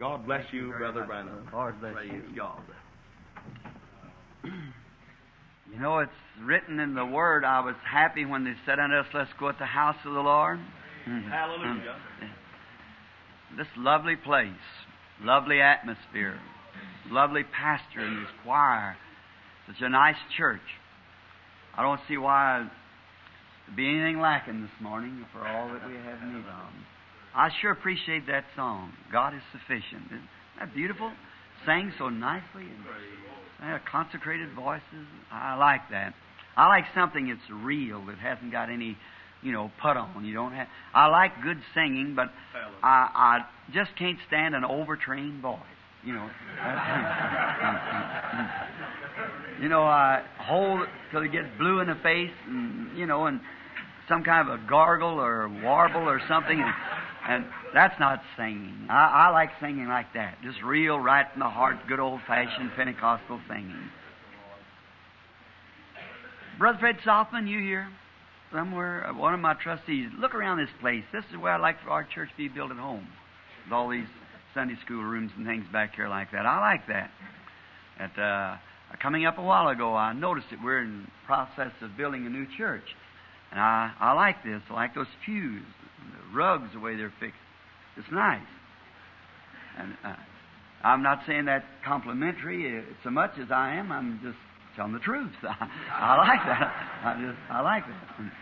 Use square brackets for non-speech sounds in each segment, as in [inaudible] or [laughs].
God bless you, Brother Branham. Lord bless Praise you. God. You know, it's written in the Word, I was happy when they said unto us, Let's go at the house of the Lord. Mhm. Hallelujah. This lovely place, lovely atmosphere, lovely pastor and his choir, such a nice church. I don't see why there'd be anything lacking this morning for all that we have need of. I sure appreciate that song. God is sufficient. Isn't that beautiful? Sang so nicely and uh, consecrated voices. I like that. I like something that's real that hasn't got any, you know, put on. You don't have. I like good singing, but I, I just can't stand an overtrained voice. You know. [laughs] you know, I hold it till it gets blue in the face, and you know, and some kind of a gargle or warble or something, and, and that's not singing. I, I like singing like that, just real, right in the heart, good old-fashioned Pentecostal singing. Brother Fred Sothmann, you here? Somewhere, uh, one of my trustees. Look around this place. This is where I'd like for our church to be built at home, with all these Sunday school rooms and things back here like that. I like that. At uh, coming up a while ago, I noticed that we're in process of building a new church, and I I like this. I like those pews, the rugs, the way they're fixed. It's nice. And uh, I'm not saying that complimentary uh, so much as I am. I'm just telling the truth. [laughs] I, like that. I just I like that.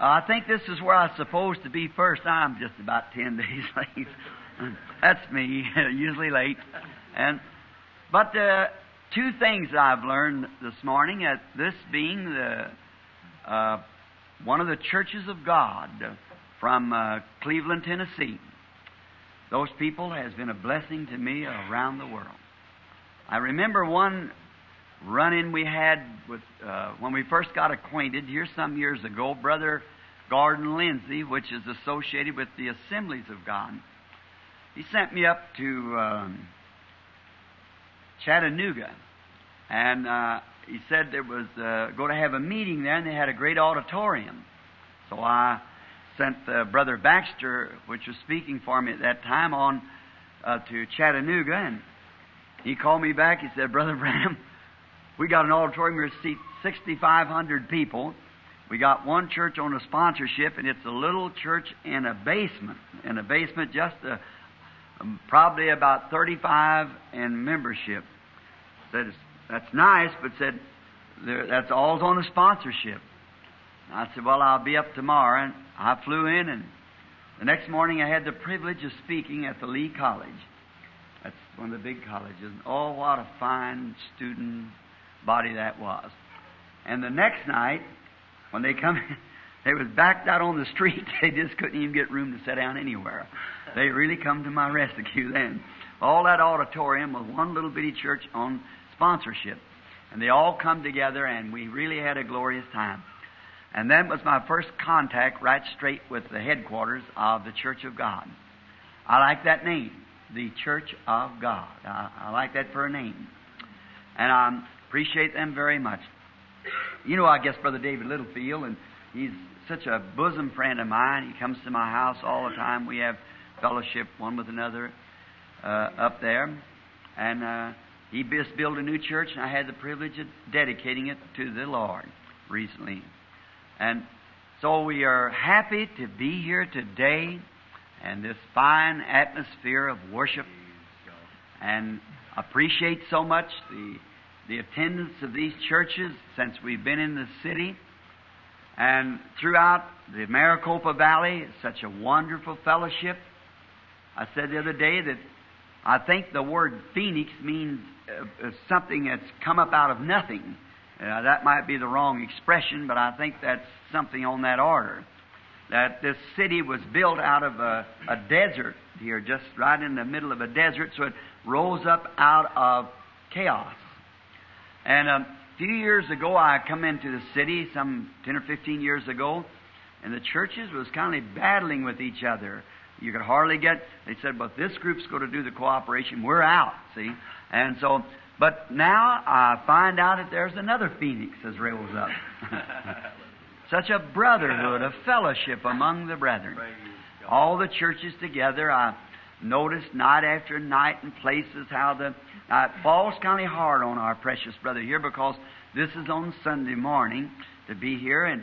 I think this is where I'm supposed to be first. I'm just about ten [laughs] days late. That's me, [laughs] usually late. And but uh, two things I've learned this morning. At this being the uh, one of the churches of God from uh, Cleveland, Tennessee. Those people has been a blessing to me around the world. I remember one run-in we had with uh, when we first got acquainted here some years ago. Brother Gordon Lindsay, which is associated with the Assemblies of God, he sent me up to um, Chattanooga, and uh, he said there was uh, going to have a meeting there, and they had a great auditorium. So I sent uh, Brother Baxter, which was speaking for me at that time, on uh, to Chattanooga, and he called me back. He said, Brother [laughs] Branham, we got an auditorium here seat 6,500 people. We got one church on a sponsorship, and it's a little church in a basement. In a basement, just a, um, probably about 35 in membership. Said that's nice, but said that's all's on a sponsorship. And I said, well, I'll be up tomorrow, and I flew in, and the next morning I had the privilege of speaking at the Lee College. That's one of the big colleges. Oh, what a fine student body that was. And the next night, when they come, in, [laughs] they was backed out on the street. [laughs] They just couldn't even get room to sit down anywhere. They really come to my [laughs] rescue then. All that auditorium was one little bitty church on sponsorship. And they all come together, and we really had a glorious time. And that was my first contact right straight with the headquarters of the Church of God. I like that name, the Church of God. I, I like that for a name. And I appreciate them very much. You know, I guess Brother David Littlefield, and he's such a bosom friend of mine. He comes to my house all the time. We have fellowship one with another uh, up there. And uh, he just built a new church, and I had the privilege of dedicating it to the Lord recently. And so we are happy to be here today and this fine atmosphere of worship and appreciate so much the, the attendance of these churches since we've been in the city and throughout the Maricopa Valley, such a wonderful fellowship. I said the other day that I think the word phoenix means uh, uh, something that's come up out of nothing. Uh, that might be the wrong expression, but I think that's something on that order. That this city was built out of a, a desert here, just right in the middle of a desert, so it rose up out of chaos. And um, a few years ago, I come into the city, some 10 or 15 years ago, and the churches was kind of battling with each other. You could hardly get, they said, but this group's going to do the cooperation. We're out, see? And so, but now I find out that there's another phoenix has rose up. [laughs] Such a brotherhood, a fellowship among the brethren. All the churches together. I noticed night after night in places how the now it falls kind of hard on our precious brother here because this is on Sunday morning to be here and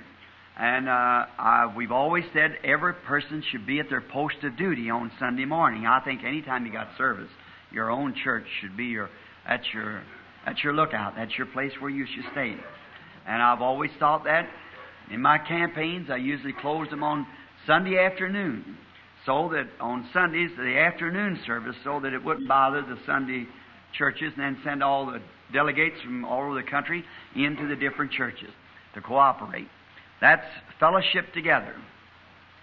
and uh, I, we've always said every person should be at their post of duty on Sunday morning. I think anytime you got service, your own church should be your that's your that's your lookout. That's your place where you should stay. And I've always thought that in my campaigns, I usually close them on Sunday afternoon, so that on Sundays the afternoon service, so that it wouldn't bother the Sunday churches, and then send all the delegates from all over the country into the different churches to cooperate. That's fellowship together.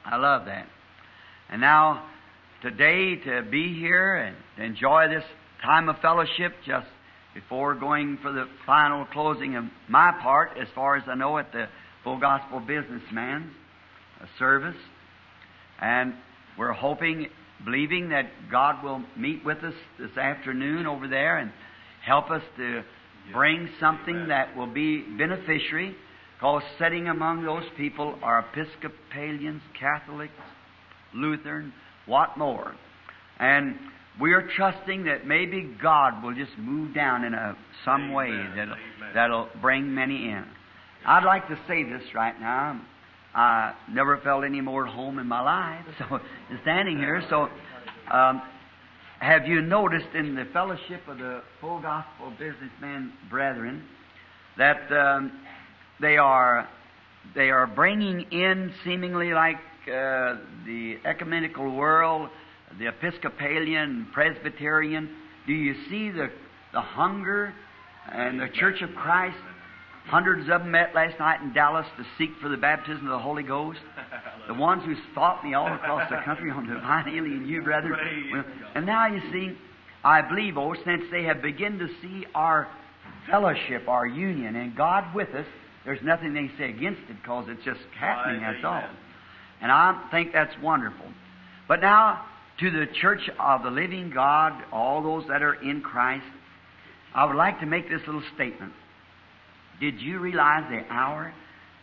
I love that. And now, today, to be here and enjoy this time of fellowship just before going for the final closing of my part, as far as I know, at the Full Gospel Businessman's uh, service. And we're hoping, believing that God will meet with us this afternoon over there and help us to bring something that will be beneficiary because sitting among those people are Episcopalians, Catholics, Lutheran, what more. And we are trusting that maybe God will just move down in a, some way that'll, that'll bring many in. I'd like to say this right now. I never felt any more at home in my life, [laughs] so standing here. So, um, have you noticed in the fellowship of the full gospel businessmen brethren that um, they are they are bringing in seemingly like uh, the ecumenical world, the Episcopalian, Presbyterian. Do you see the the hunger and the Church of Christ? Hundreds of them met last night in Dallas to seek for the baptism of the Holy Ghost. The ones who fought me all across the country on divine and you. Well, and now you see, I believe, oh, since they have begun to see our fellowship, our union, and God with us, there's nothing they say against it because it's just happening, that's all. And I think that's wonderful. But now, to the church of the living God, all those that are in Christ, I would like to make this little statement. Did you realize the hour?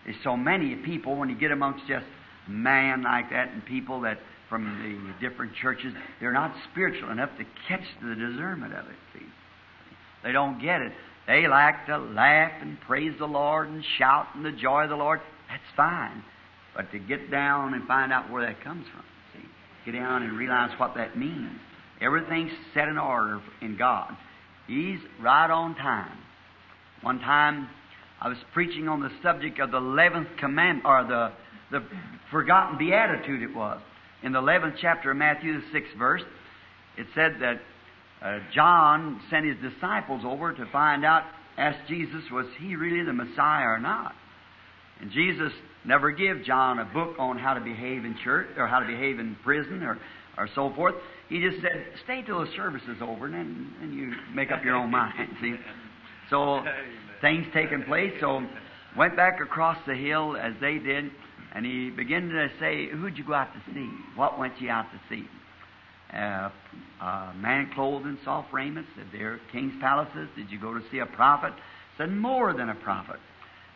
There's so many people when you get amongst just man like that and people that from the different churches, they're not spiritual enough to catch the discernment of it, see. They don't get it. They like to laugh and praise the Lord and shout in the joy of the Lord. That's fine. But to get down and find out where that comes from, see, get down and realize what that means. Everything's set in order in God. He's right on time. One time, I was preaching on the subject of the eleventh command, or the the forgotten beatitude. It was in the eleventh chapter of Matthew, the sixth verse. It said that uh, John sent his disciples over to find out, ask Jesus, was he really the Messiah or not? And Jesus never gave John a book on how to behave in church or how to behave in prison or, or so forth. He just said, stay till the service is over and then and you make up your own mind. [laughs] See? So things taking place. So went back across the hill as they did, and he began to say, Who'd you go out to see? What went you out to see? Uh, a man clothed in soft raiment said, There, king's palaces. Did you go to see a prophet? Said, More than a prophet.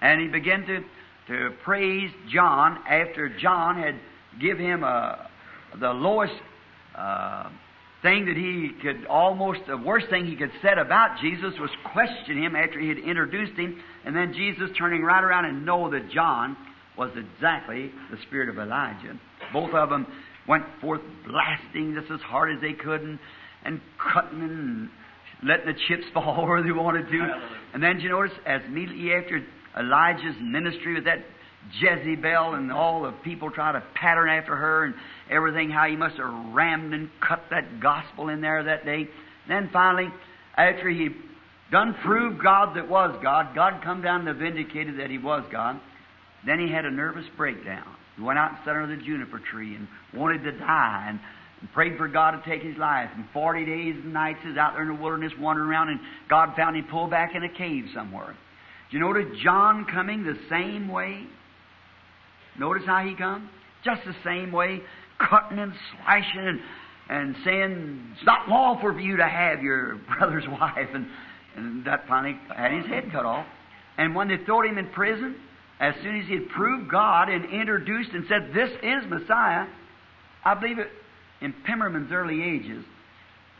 And he began to, to praise John after John had give him a, the lowest uh, thing that he could almost, the worst thing he could said about Jesus was question him after he had introduced him, and then Jesus turning right around and know that John was exactly the spirit of Elijah. Both of them went forth blasting just as hard as they could and, and cutting and letting the chips [laughs] fall where they wanted to. And then you notice, as immediately after Elijah's ministry with that Jezebel and all the people trying to pattern after her and everything, how he must have rammed and cut that gospel in there that day. Then finally, after he done proved God that was God, God come down and vindicated that he was God. Then he had a nervous breakdown. He went out and sat under the juniper tree and wanted to die and, and prayed for God to take his life. And 40 days and nights was out there in the wilderness wandering around and God found him pulled back in a cave somewhere. Do you notice John coming the same way? Notice how he come? Just the same way, cutting and slashing and, and saying, it's not lawful for you to have your [laughs] brother's wife. And, and that finally had his head cut off. And when they threw him in prison, as soon as he had proved God and introduced and said, This is Messiah, I believe it in Pimmerman's early ages,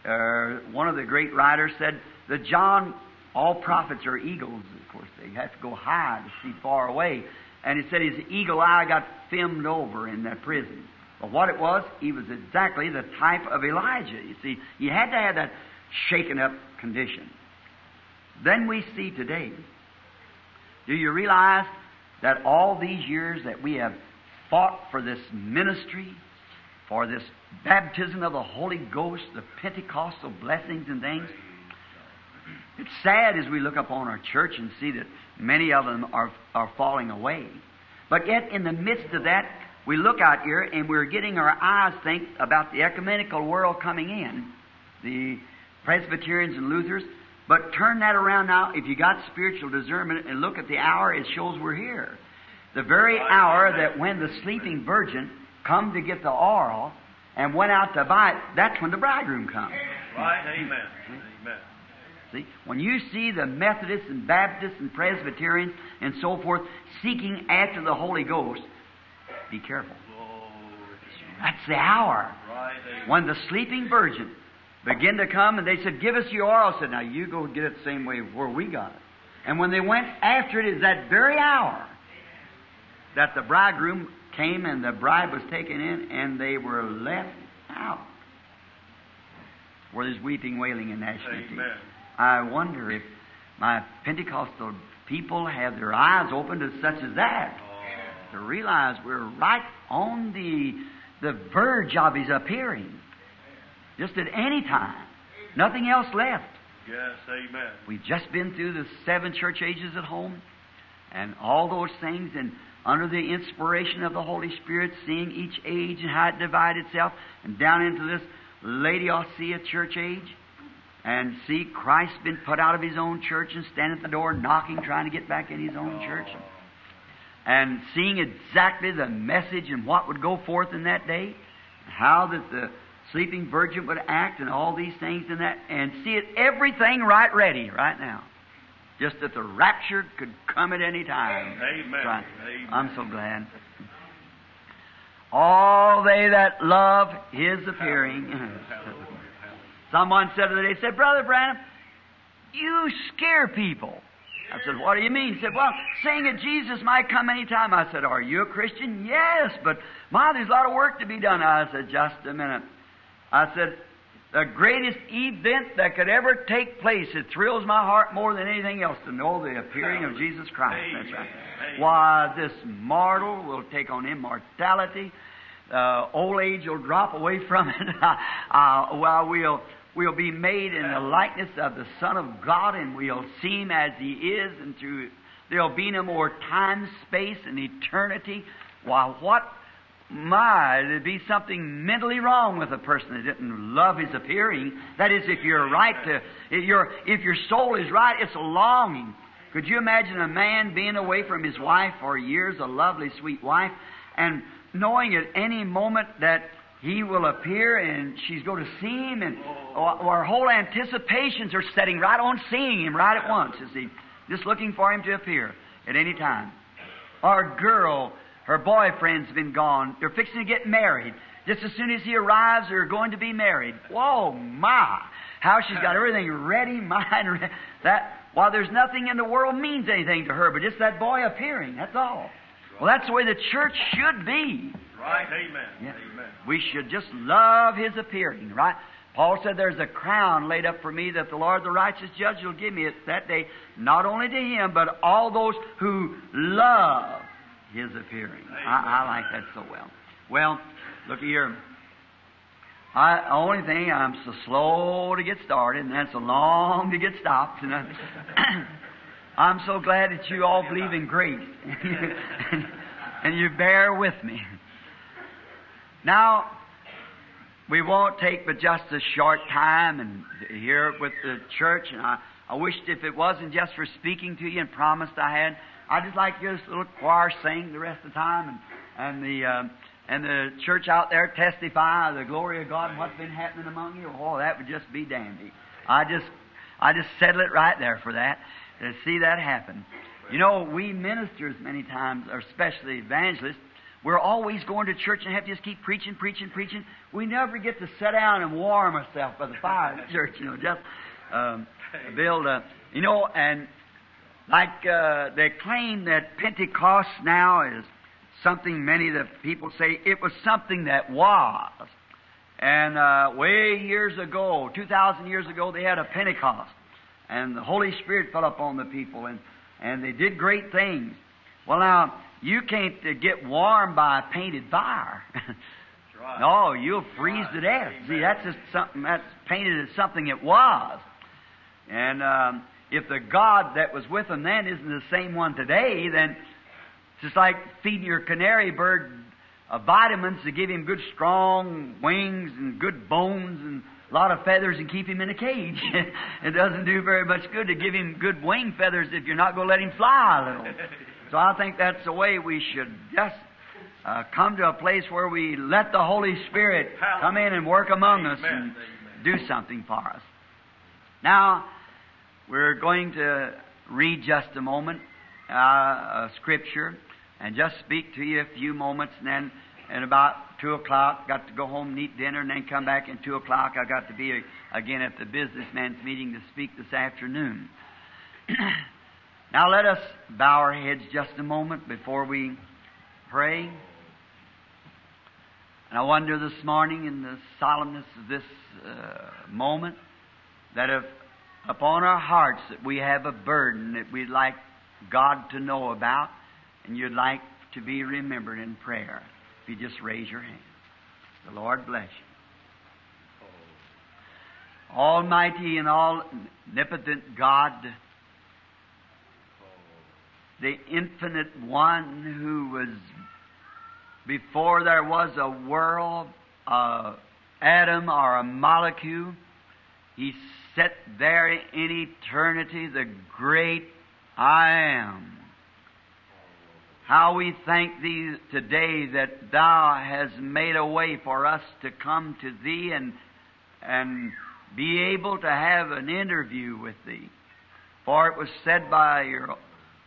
uh, one of the great writers said that John, all prophets are eagles, of course. They have to go high to see far away. And he said his eagle eye got filmed over in that prison. But what it was, he was exactly the type of Elijah. You see, he had to have that shaken up condition. Then we see today, do you realize that all these years that we have fought for this ministry, for this baptism of the Holy Ghost, the Pentecostal blessings and things, it's sad as we look upon our church and see that many of them are, are falling away. But yet, in the midst of that, we look out here and we're getting our eyes think about the ecumenical world coming in, the Presbyterians and Lutherans. But turn that around now. If you got spiritual discernment and look at the hour, it shows we're here. The very hour that when the sleeping virgin come to get the oil and went out to buy it, that's when the bridegroom comes. Right, amen. Amen. See, when you see the Methodists and Baptists and Presbyterians and so forth seeking after the Holy Ghost, be careful. That's the hour when the sleeping virgin began to come and they said, Give us your oil. I said, Now you go get it the same way where we got it. And when they went after it, is that very hour that the bridegroom came and the bride was taken in and they were left out. Where there's weeping, wailing, and gnashing of teeth. I wonder if my Pentecostal people have their eyes open to such as that to realize we're right on the the verge of His appearing, just at any time. Nothing else left. Yes, amen. We've just been through the seven church ages at home, and all those things, and under the inspiration of the Holy Spirit, seeing each age and how it divided itself, and down into this Laodicea church age, and see Christ been put out of His own church and standing at the door knocking, trying to get back in His own church, and seeing exactly the message and what would go forth in that day, how that the sleeping virgin would act, and all these things and that, and see it everything right ready right now. Just that the rapture could come at any time. Amen. Right. Amen. I'm so glad. All they that love His appearing. Someone said the other day, said, Brother Branham, you scare people. I said, What do you mean? He said, Well, saying that Jesus might come any time. I said, Are you a Christian? Yes, but my, there's a lot of work to be done. I said, Just a minute. I said, The greatest event that could ever take place, it thrills my heart more than anything else to know the appearing of Jesus Christ. That's right. Why, this mortal will take on immortality. Uh, old age will drop away from it. [laughs] uh, well, we'll we'll be made in the likeness of the Son of God, and we'll see Him as He is, and through there'll be no more time, space, and eternity. Why, what? My, there'd be something mentally wrong with a person that didn't love His appearing. That is, if you're right to, if your if your soul is right, it's a longing. Could you imagine a man being away from his wife for years, a lovely, sweet wife, and knowing at any moment that he will appear and she's going to see him, and our whole anticipations are setting right on seeing him right at once, you see, just looking for him to appear at any time. Our girl, her boyfriend's been gone. They're fixing to get married. Just as soon as he arrives, they're going to be married. Whoa, my! How she's got everything ready, [laughs] mind ready. That while there's nothing in the world means anything to her, but just that boy appearing. That's all. Well, that's the way the church should be. Right, amen. Yeah. Amen. We should just love His appearing, right? Paul said, There's a crown laid up for me that the Lord, the righteous judge, will give me at that day, not only to Him, but all those who love His appearing. I, I like that so well. Well, look here. I, only thing, I'm so slow to get started, and that's so long to get stopped. And I, [clears throat] I'm so glad that you all believe in grace, [laughs] and you bear with me. Now, we won't take but just a short time and here with the church, and I, I wished if it wasn't just for speaking to you and promised I had, I'd just like this little choir sing the rest of the time, and and the um, and the church out there testify the glory of God and what's been happening among you. Oh, that would just be dandy. I just I just settle it right there for that to see that happen. You know, we ministers many times, or especially evangelists, we're always going to church and have to just keep preaching, preaching, preaching. We never get to sit down and warm ourselves by the fire at church, you know, just um, build a, you know, and like uh, they claim that Pentecost now is something many of the people say it was something that was. And uh, way years ago, 2,000 years ago, they had a Pentecost. And the Holy Spirit fell upon the people, and, and they did great things. Well, now, you can't uh, get warm by a painted fire. right. no, you'll freeze to death. Amen. See, that's just something that's painted as something it was. And um, if the God that was with them then isn't the same one today, then it's just like feeding your canary bird uh, vitamins to give him good strong wings and good bones and a lot of feathers and keep him in a cage. [laughs] it doesn't do very much good to give him good wing feathers if you're not going to let him fly a little. So I think that's the way we should just uh, come to a place where we let the Holy Spirit come in and work among us and Amen. do something for us. Now, we're going to read just a moment uh, a scripture and just speak to you a few moments, and then at about two o'clock, got to go home and eat dinner, and then come back at two o'clock. I got to be uh, again at the businessman's meeting to speak this afternoon. [clears throat] now let us bow our heads just a moment before we pray. And I wonder this morning, in the solemnness of this uh, moment, that if upon our hearts that we have a burden that we'd like God to know about, and you'd like to be remembered in prayer, if you just raise your hand. The Lord bless you. Almighty and all omnipotent God, the infinite one who was before there was a world, uh, a atom or a molecule, he set there in eternity the great I am. How we thank Thee today that Thou hast made a way for us to come to Thee and, and be able to have an interview with Thee. For it was said by your,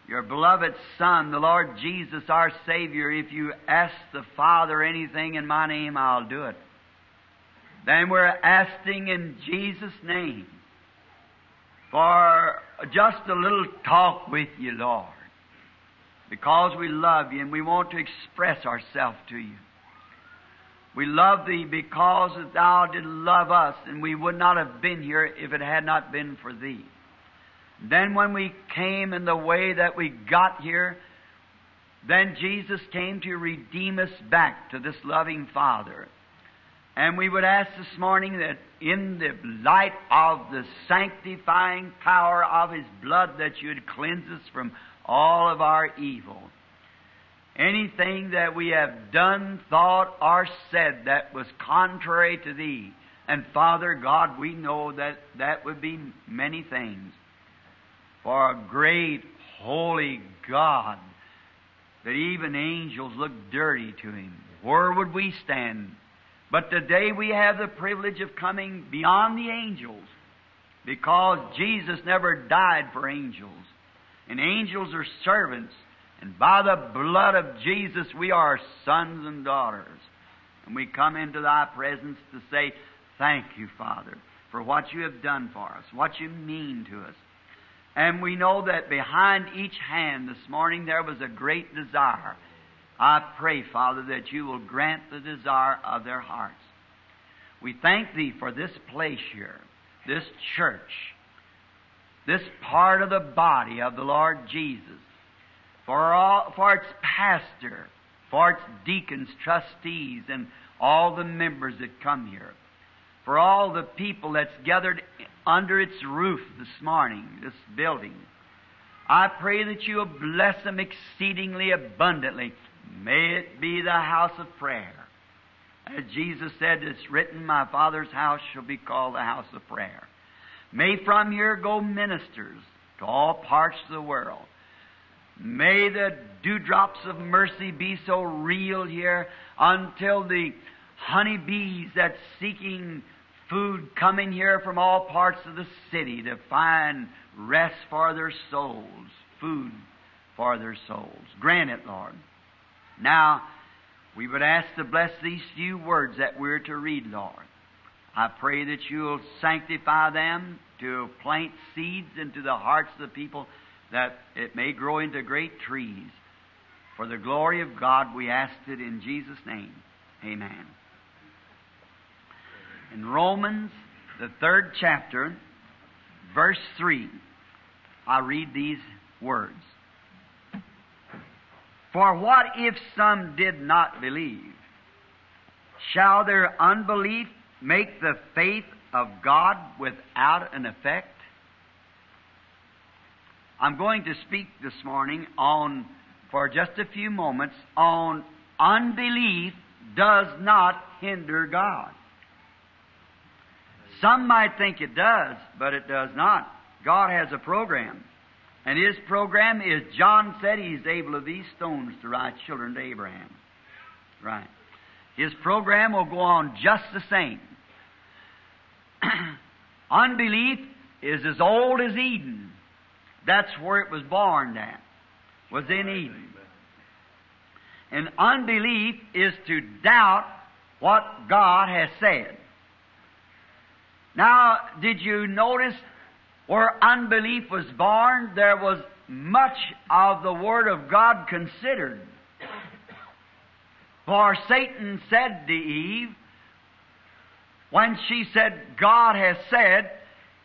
your beloved Son, the Lord Jesus, our Savior, if you ask the Father anything in my name, I'll do it. Then we're asking in Jesus' name for just a little talk with you, Lord because we love you and we want to express ourselves to you. We love thee because thou did love us, and we would not have been here if it had not been for thee. Then when we came in the way that we got here, then Jesus came to redeem us back to this loving Father. And we would ask this morning that in the light of the sanctifying power of His blood that you would cleanse us from all of our evil. Anything that we have done, thought, or said that was contrary to Thee. And Father God, we know that that would be many things. For a great, holy God, that even angels look dirty to Him. Where would we stand? But today we have the privilege of coming beyond the angels because Jesus never died for angels and angels are servants, and by the blood of Jesus we are sons and daughters. And we come into thy presence to say, Thank you, Father, for what you have done for us, what you mean to us. And we know that behind each hand this morning there was a great desire. I pray, Father, that you will grant the desire of their hearts. We thank Thee for this place here, this church this part of the body of the Lord Jesus, for, all, for its pastor, for its deacons, trustees, and all the members that come here, for all the people that's gathered under its roof this morning, this building. I pray that you will bless them exceedingly abundantly. May it be the house of prayer. As Jesus said, it's written, My Father's house shall be called the house of prayer. May from here go ministers to all parts of the world. May the dewdrops of mercy be so real here until the honeybees that's seeking food coming here from all parts of the city to find rest for their souls, food for their souls. Grant it, Lord. Now, We would ask to bless these few words that we're to read, Lord. I pray that you'll sanctify them to plant seeds into the hearts of the people that it may grow into great trees. For the glory of God, we ask it in Jesus' name. Amen. In Romans, the third chapter, verse 3, I read these words. For what if some did not believe? Shall their unbelief make the faith of God without an effect? I'm going to speak this morning on, for just a few moments, on unbelief does not hinder God. Some might think it does, but it does not. God has a program. And his program is, John said he's able of these stones to rise children to Abraham. Right. His program will go on just the same. [clears throat] Unbelief is as old as Eden. That's where it was born at, was in Eden. And unbelief is to doubt what God has said. Now, did you notice where unbelief was born, there was much of the Word of God considered. For Satan said to Eve, when she said, God has said,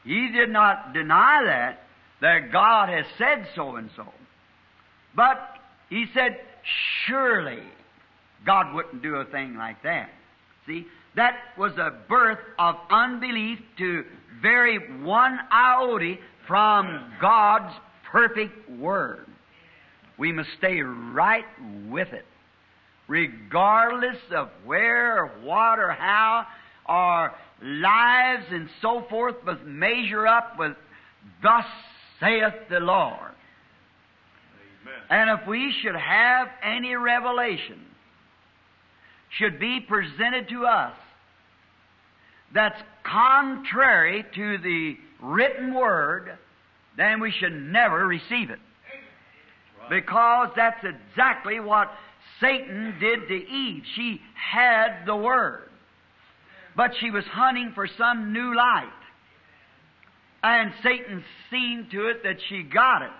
he did not deny that, that God has said so and so. But he said, surely God wouldn't do a thing like that. See, that was a birth of unbelief to vary one iota from God's perfect Word. We must stay right with it. Regardless of where or what or how our lives and so forth must measure up with, Thus saith the Lord. Amen. And if we should have any revelation, should be presented to us that's contrary to the written word, then we should never receive it. Because that's exactly what Satan did to Eve. She had the word, but she was hunting for some new light. And Satan seen to it that she got it.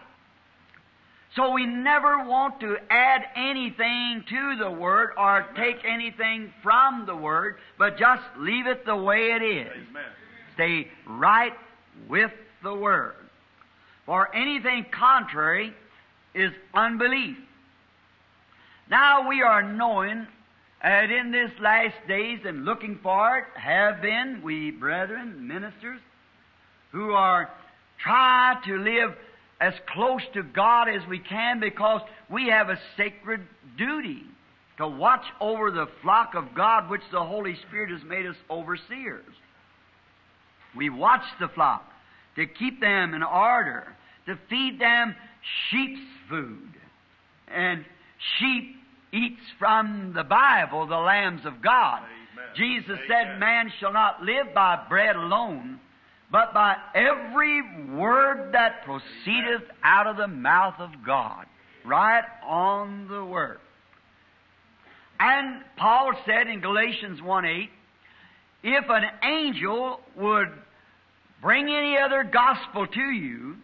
So we never want to add anything to the Word or take anything from the Word, but just leave it the way it is. Amen. Stay right with the Word. For anything contrary is unbelief. Now we are knowing that in this last days and looking for it have been, we brethren, ministers, who are trying to live as close to God as we can because we have a sacred duty to watch over the flock of God which the Holy Spirit has made us overseers. We watch the flock to keep them in order, to feed them sheep's food. And sheep eats from the Bible the lambs of God. Amen. Jesus Amen. said, Man shall not live by bread alone, but by every word that proceedeth out of the mouth of God. Right on the word. And Paul said in Galatians 1 8, if an angel would bring any other gospel to you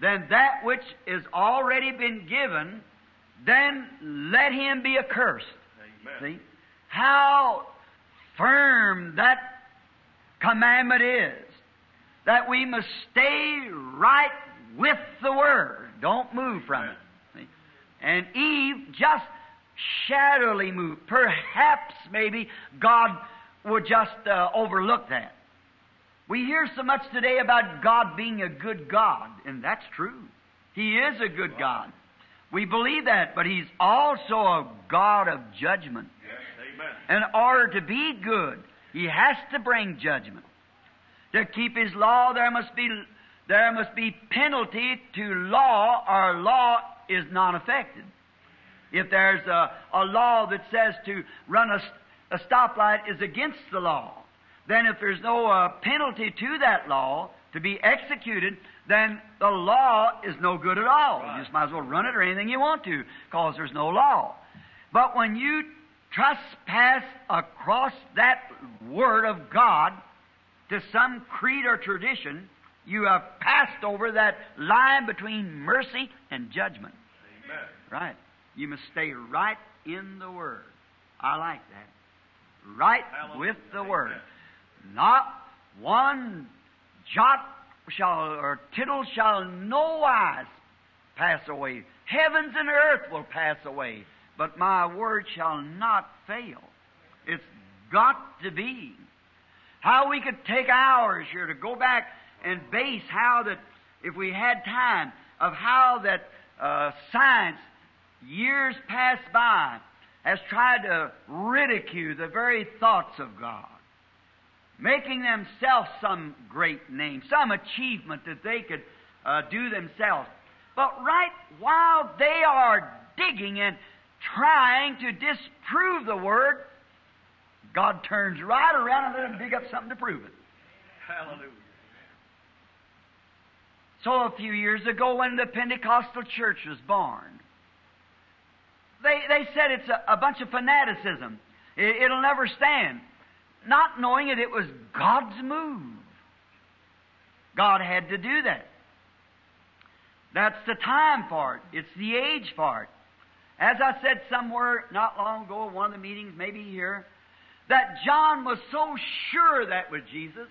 than that which is already been given, then let him be accursed. Amen. See? How firm that commandment is. That we must stay right with the Word. Don't move from it. See? And Eve just shadowly moved. Perhaps, maybe, God would just uh, overlook that. We hear so much today about God being a good God, and that's true. He is a good God. We believe that, but He's also a God of judgment. Yes. Amen. In order to be good, He has to bring judgment. To keep His law, there must be there must be penalty to law, or law is not affected. If there's a, a law that says to run a, a stoplight is against the law, then if there's no uh, penalty to that law to be executed, then the law is no good at all. You just might as well run it or anything you want to, because there's no law. But when you trespass across that Word of God to some creed or tradition, you have passed over that line between mercy and judgment. Amen. Right. You must stay right in the Word. I like that. Right Hallelujah. with the Amen. Word. Not one jot shall or tittle shall no wise pass away. Heavens and earth will pass away, but my word shall not fail. It's got to be. How we could take hours here to go back and base how that, if we had time, of how that uh, science, years past by, has tried to ridicule the very thoughts of God making themselves some great name, some achievement that they could uh, do themselves. But right while they are digging and trying to disprove the Word, God turns right around and let them dig up something to prove it. Hallelujah. So a few years ago, when the Pentecostal church was born, they, they said it's a, a bunch of fanaticism. It, it'll never stand. Not knowing that it was God's move. God had to do that. That's the time for it. It's the age for it. As I said somewhere not long ago, one of the meetings, maybe here, that John was so sure that was Jesus,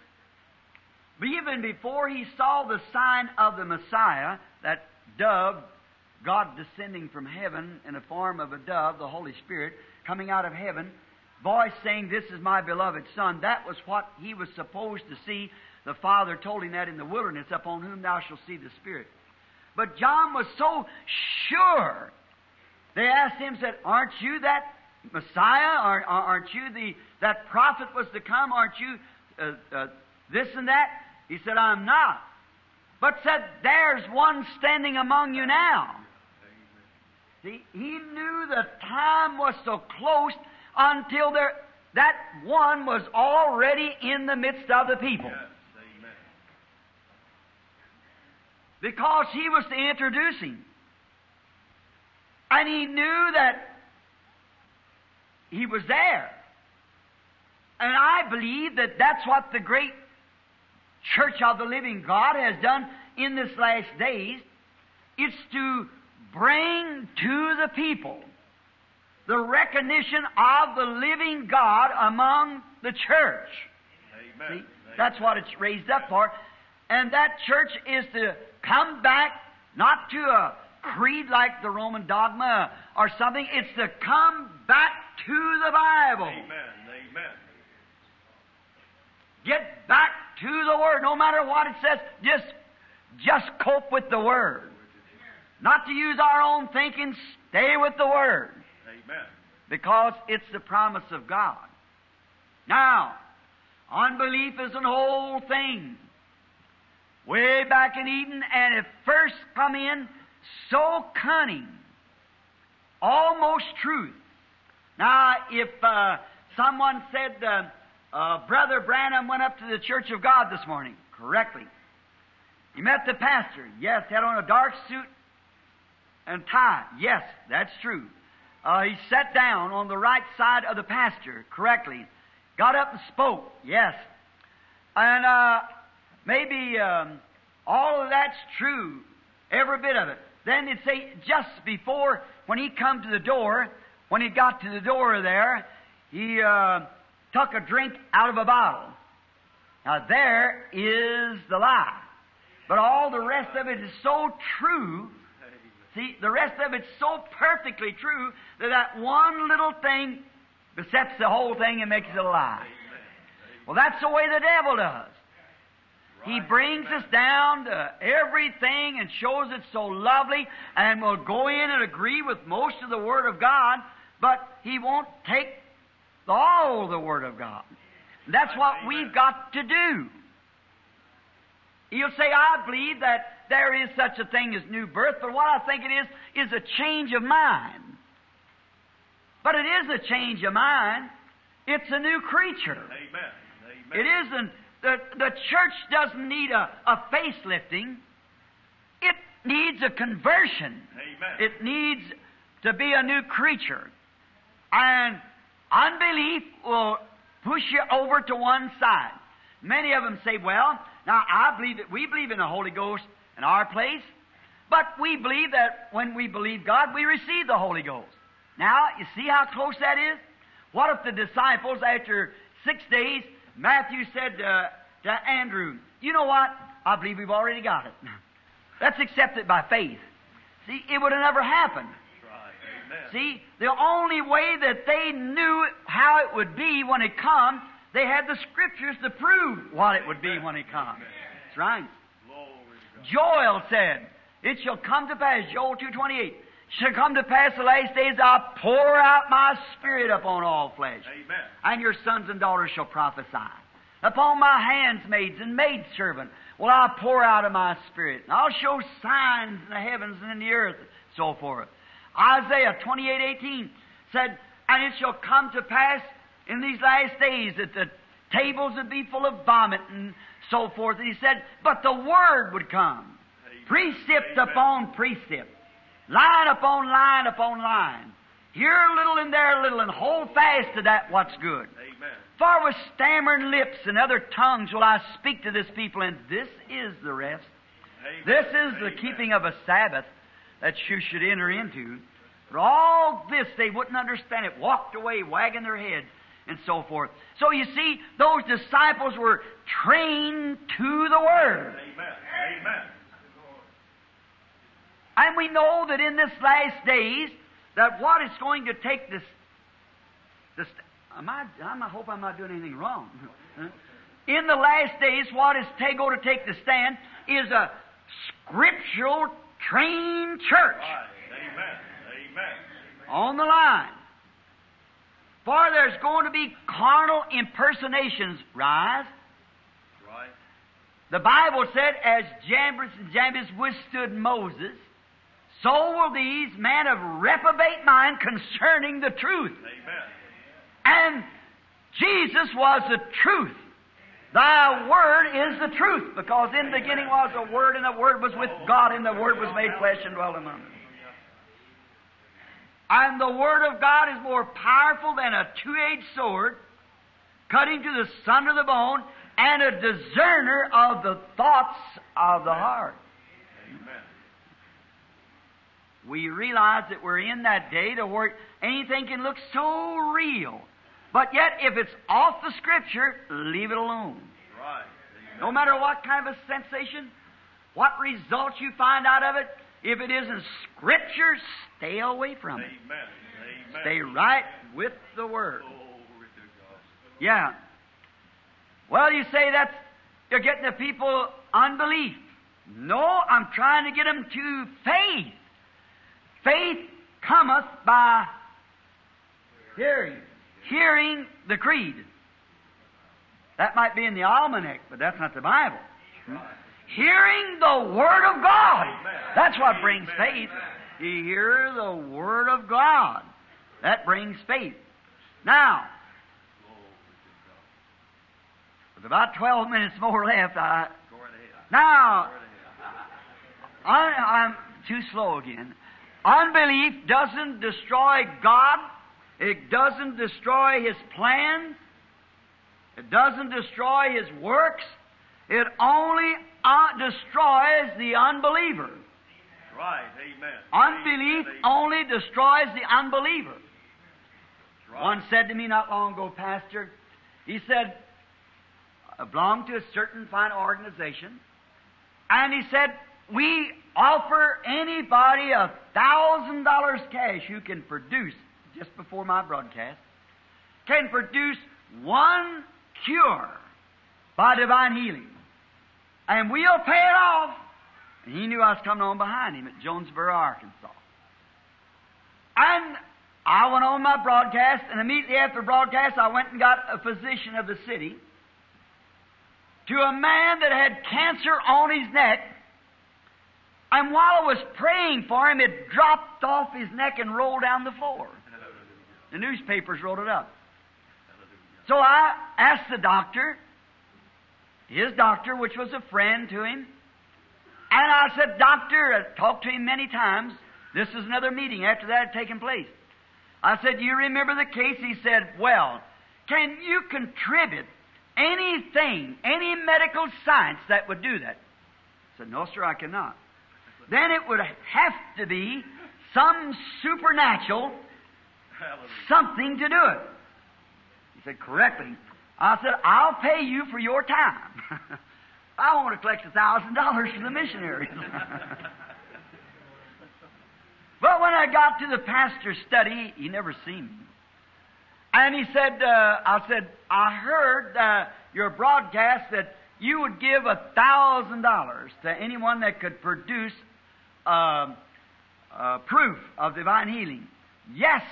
even before he saw the sign of the Messiah, that dove, God descending from heaven in the form of a dove, the Holy Spirit, coming out of heaven, voice saying, This is my beloved Son, that was what he was supposed to see. The Father told him that in the wilderness, upon whom thou shalt see the Spirit. But John was so sure. They asked him, said, Aren't you that Messiah? Aren't, you the that prophet was to come? Aren't you uh, uh, this and that? He said, I'm not. But said, There's one standing among you now. See, he knew the time was so close until there, that one was already in the midst of the people. Yes. Because he was to introduce him. And he knew that he was there. And I believe that that's what the great church of the living God has done in this last days. It's to bring to the people the recognition of the living God among the church. Amen. See, that's what it's raised up for. And that church is to come back not to a creed like the Roman dogma or something. It's to come back to the Bible. Amen. Amen. Get back to the Word. No matter what it says, just, just cope with the Word. Not to use our own thinking, stay with the Word. Amen. Because it's the promise of God. Now, unbelief is an old thing. Way back in Eden, and it first come in so cunning, almost truth. Now, if uh, someone said, uh, uh, Brother Branham went up to the Church of God this morning, correctly. He met the pastor. Yes, had on a dark suit and tie. Yes, that's true. Uh, he sat down on the right side of the pastor correctly. Got up and spoke. Yes. And uh, maybe um, all of that's true, every bit of it. Then it say just before when he come to the door, when he got to the door there, he uh, took a drink out of a bottle. Now there is the lie. But all the rest of it is so true See, the rest of it's so perfectly true that that one little thing besets the whole thing and makes it a lie. Well, that's the way the devil does. He brings us down to everything and shows it so lovely and will go in and agree with most of the Word of God, but he won't take all the Word of God. That's what we've got to do. You'll say, I believe that there is such a thing as new birth, but what I think it is, is a change of mind. But it is a change of mind. It's a new creature. Amen. Amen. It isn't, the, the church doesn't need a, a facelifting. It needs a conversion. Amen. It needs to be a new creature. And Unbelief will push you over to one side. Many of them say, well, now I believe that we believe in the Holy Ghost in our place, but we believe that when we believe God, we receive the Holy Ghost. Now, you see how close that is? What if the disciples, after six days, Matthew said to, to Andrew, You know what? I believe we've already got it. [laughs] Let's accept it by faith. See, it would have never happened. See, the only way that they knew how it would be when it come, they had the scriptures to prove what it would be when it come. That's right. Glory to God. Joel said, It shall come to pass, Joel 2.28, shall come to pass the last days, I'll pour out my spirit upon all flesh. Amen. And your sons and daughters shall prophesy. Upon my handmaids and maidservant will I pour out of my spirit. And I'll show signs in the heavens and in the earth, and so forth. Isaiah 28:18 said, And it shall come to pass in these last days that the tables would be full of vomit and so forth. And he said, But the word would come. Precept Amen. upon precept. Line upon line upon line. Here a little and there a little, and hold fast to that what's good. Amen. For with stammering lips and other tongues will I speak to this people, and this is the rest. Amen. This is the keeping of a Sabbath that you should enter into. But all this, they wouldn't understand it, walked away wagging their heads and so forth. So you see, those disciples were trained to the Word. Amen. Amen. And we know that in this last days, that what is going to take this, this am I, I'm- I hope I'm not doing anything wrong. [laughs] In the last days, what is ta- going to take the stand is a scriptural trained church Amen. Amen. on the line. For there's going to be carnal impersonations rise. Right. The Bible said, as Jannes and Jambres withstood Moses, so will these men of reprobate mind concerning the truth. Amen. And Jesus was the truth. Thy word is the truth, because in the beginning was the Word, and the Word was with God, and the Word was made flesh and dwelt among us. And the Word of God is more powerful than a two-edged sword, cutting to the sun of the bone, and a discerner of the thoughts of the heart. Amen. We realize that we're in that day to where anything can look so real. But yet, if it's off the Scripture, leave it alone. Right. No matter what kind of a sensation, what results you find out of it, if it isn't Scripture, stay away from it. Amen. Amen. Stay right with the Word. Yeah. Well, you say that's you're getting the people unbelief. No, I'm trying to get them to faith. Faith cometh by hearing. Hearing the creed. That might be in the almanac, but that's not the Bible. Hmm? Hearing the Word of God. That's what brings faith. You hear the Word of God. That brings faith. Now, with about 12 minutes more left, I, now. I, I'm too slow again. Unbelief doesn't destroy God. It doesn't destroy His plans. It doesn't destroy His works. It only uh, destroys the unbeliever. Right. Amen. Unbelief Amen. only destroys the unbeliever. Right. One said to me not long ago, Pastor, he said, I belong to a certain fine organization, and he said, we offer anybody a thousand dollars cash who can produce, just before my broadcast, can produce one cure by divine healing. And we'll pay it off. And he knew I was coming on behind him at Jonesboro, Arkansas. And I went on my broadcast, and immediately after broadcast, I went and got a physician of the city to a man that had cancer on his neck. And while I was praying for him, it dropped off his neck and rolled down the floor. The newspapers wrote it up. So I asked the doctor, his doctor, which was a friend to him, and I said, Doctor, I talked to him many times. This is another meeting after that had taken place. I said, Do You remember the case? He said, Well, can you contribute anything, any medical science that would do that? I said, No, sir, I cannot. Then it would have to be some supernatural. Something to do it. He said, Correctly. I said, I'll pay you for your time. [laughs] I want to collect a thousand dollars from the missionaries. [laughs] but when I got to the pastor's study, he never seen me. And he said, uh, I said, I heard uh, your broadcast that you would give a thousand dollars to anyone that could produce uh, uh, proof of divine healing. Yes.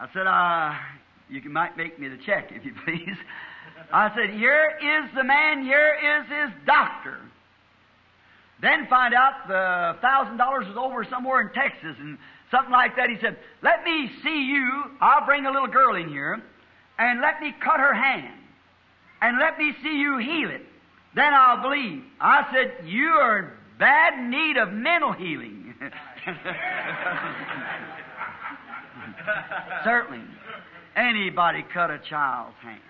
I said, uh, you might make me the check if you [laughs] please. I said, here is the man, here is his doctor. Then find out the thousand dollars was over somewhere in Texas and something like that. He said, let me see you. I'll bring a little girl in here and let me cut her hand and let me see you heal it. Then I'll believe. I said, you are in bad need of mental healing. [laughs] [laughs] Certainly. Anybody cut a child's hand.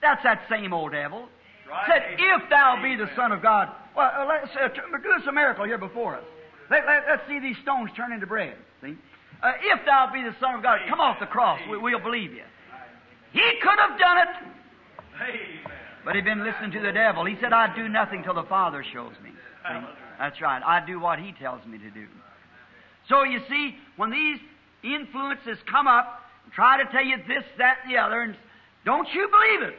That's that same old devil. Right. Said, if thou be the Son of God. Well, uh, let's uh, t- do us a miracle here before us. Let, let, us see these stones turn into bread. See? Uh, if thou be the Son of God, come off the cross. We, we'll believe you. He could have done it, but he'd been listening to the devil. He said, I do nothing till the Father shows me. See? That's right. I do what he tells me to do. So you see, when these influences come up, and try to tell you this, that, and the other, and don't you believe it.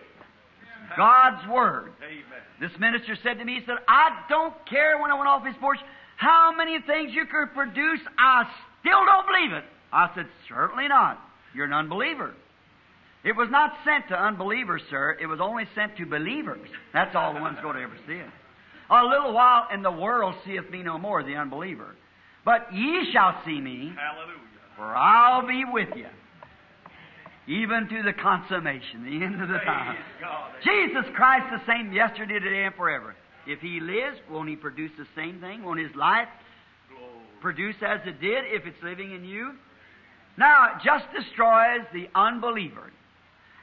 God's Word. Amen. This minister said to me, he said, I don't care when I went off his porch how many things you could produce, I still don't believe it. I said, Certainly not. You're an unbeliever. It was not sent to unbelievers, sir. It was only sent to believers. That's all the one's going to ever see it. A little while, and the world seeth me no more, the unbeliever. But ye shall see me, Hallelujah. For I'll be with you, even to the consummation, the end of the time. Jesus Christ the same yesterday, today, and forever. If He lives, won't He produce the same thing? Won't His life produce as it did if it's living in you? Now, it just destroys the unbeliever.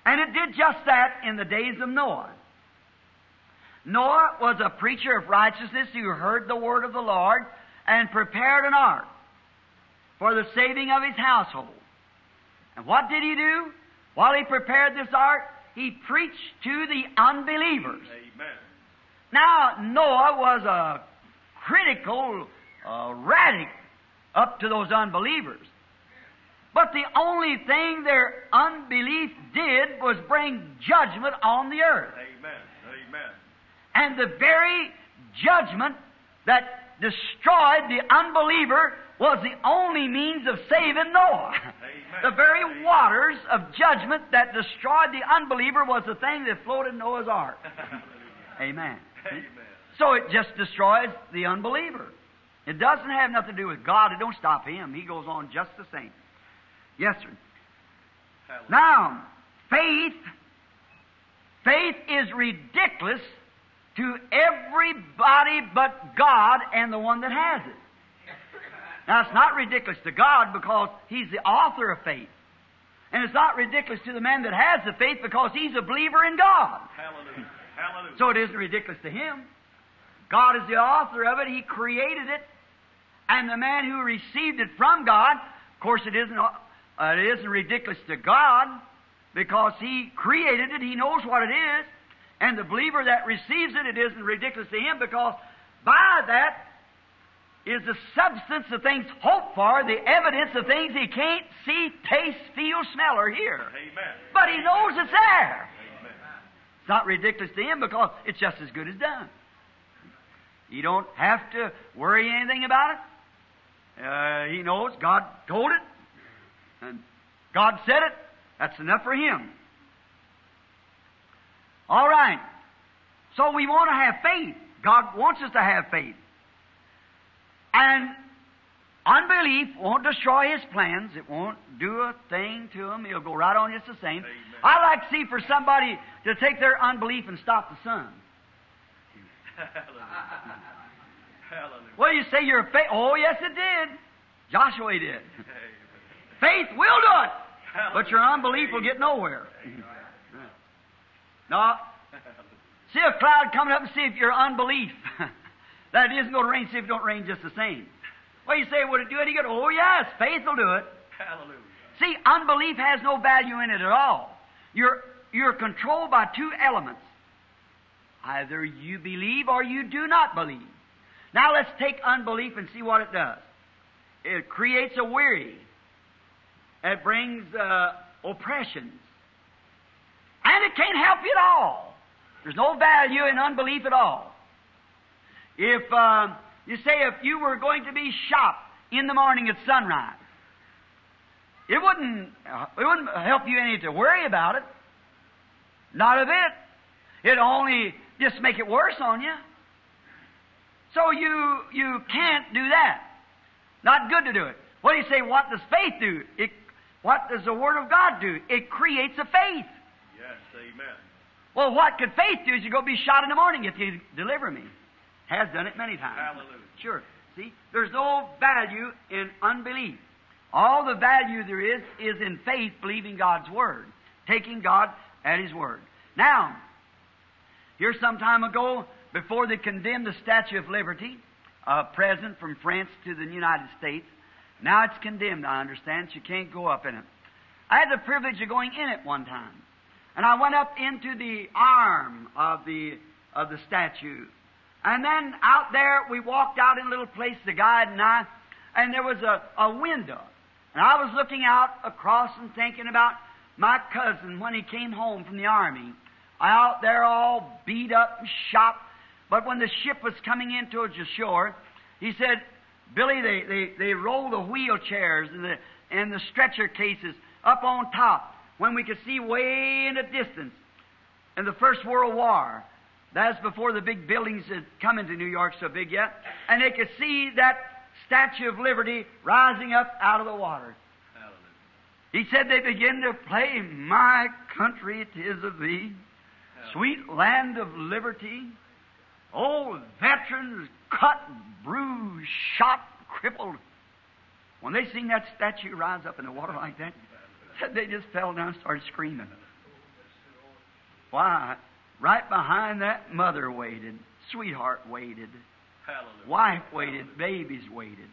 And it did just that in the days of Noah. Noah was a preacher of righteousness who heard the word of the Lord and prepared an ark for the saving of his household. And what did he do? While he prepared this ark, he preached to the unbelievers. Amen. Now, Noah was a critical uh, radic up to those unbelievers. But the only thing their unbelief did was bring judgment on the earth. Amen. Amen. And the very judgment that destroyed the unbeliever was the only means of saving Noah. Amen. The very waters of judgment that destroyed the unbeliever was the thing that floated Noah's ark. [laughs] Amen. Amen. So it just destroys the unbeliever. It doesn't have nothing to do with God. It don't stop him. He goes on just the same. Yes, sir. Hallelujah. Now, faith, faith is ridiculous to everybody but God and the one that has it. Now, it's not ridiculous to God because He's the author of faith. And it's not ridiculous to the man that has the faith because he's a believer in God. Hallelujah. Hallelujah. So it isn't ridiculous to him. God is the author of it. He created it. And the man who received it from God, of course, it isn't, uh, it isn't ridiculous to God because He created it. He knows what it is. And the believer that receives it, it isn't ridiculous to him because by that is the substance of things hoped for, the evidence of things he can't see, taste, feel, smell, or hear. Amen. But he knows it's there. Amen. It's not ridiculous to him because it's just as good as done. You don't have to worry anything about it. Uh, he knows God told it, and God said it. That's enough for him. All right. So we want to have faith. God wants us to have faith. And unbelief won't destroy his plans. It won't do a thing to him. He'll go right on just the same. Amen. I like to see for somebody to take their unbelief and stop the sun. Hallelujah. Hallelujah. Well, you say you're faith. Oh, yes, it did. Joshua did. Amen. Faith will do it, but your unbelief will get nowhere. No. See a cloud coming up and see if your unbelief [laughs] that it isn't going to rain, see if it don't rain just the same. Well, you say, would it do it? You go, oh yes, faith will do it. Hallelujah. See, unbelief has no value in it at all. You're, you're controlled by two elements. Either you believe or you do not believe. Now let's take unbelief and see what it does. It creates a weary. It brings uh, oppressions. And it can't help you at all. There's no value in unbelief at all. If uh, you say if you were going to be shot in the morning at sunrise, it wouldn't it wouldn't help you any to worry about it. Not a bit. It only just make it worse on you. So you you can't do that. Not good to do it. What do you say? What does faith do? It, what does the Word of God do? It creates a faith. Yes, amen. Well, what could faith do? Is you go be shot in the morning if you deliver me. Has done it many times. Hallelujah. Sure. See, there's no value in unbelief. All the value there is is in faith, believing God's Word, taking God at His Word. Now, here some time ago, before they condemned the Statue of Liberty, a present from France to the United States, now it's condemned, I understand. You can't go up in it. I had the privilege of going in it one time. And I went up into the arm of the, of the statue. And then out there, we walked out in a little place, the guide and I, and there was a, a window. And I was looking out across and thinking about my cousin when he came home from the army. Out there all beat up and shot. But when the ship was coming in towards the shore, he said, Billy, they, they, they rolled the wheelchairs and the, and the stretcher cases up on top when we could see way in the distance. In the First World War, that's before the big buildings had come into New York so big yet, and they could see that Statue of Liberty rising up out of the water. Hallelujah. He said they begin to play, My country it is of thee, sweet land of liberty. Old veterans cut, bruised, shot, crippled. When they seen that statue rise up in the water like that, they just fell down and started screaming. Why? Right behind that, mother waited, sweetheart waited, Hallelujah. wife waited, babies waited.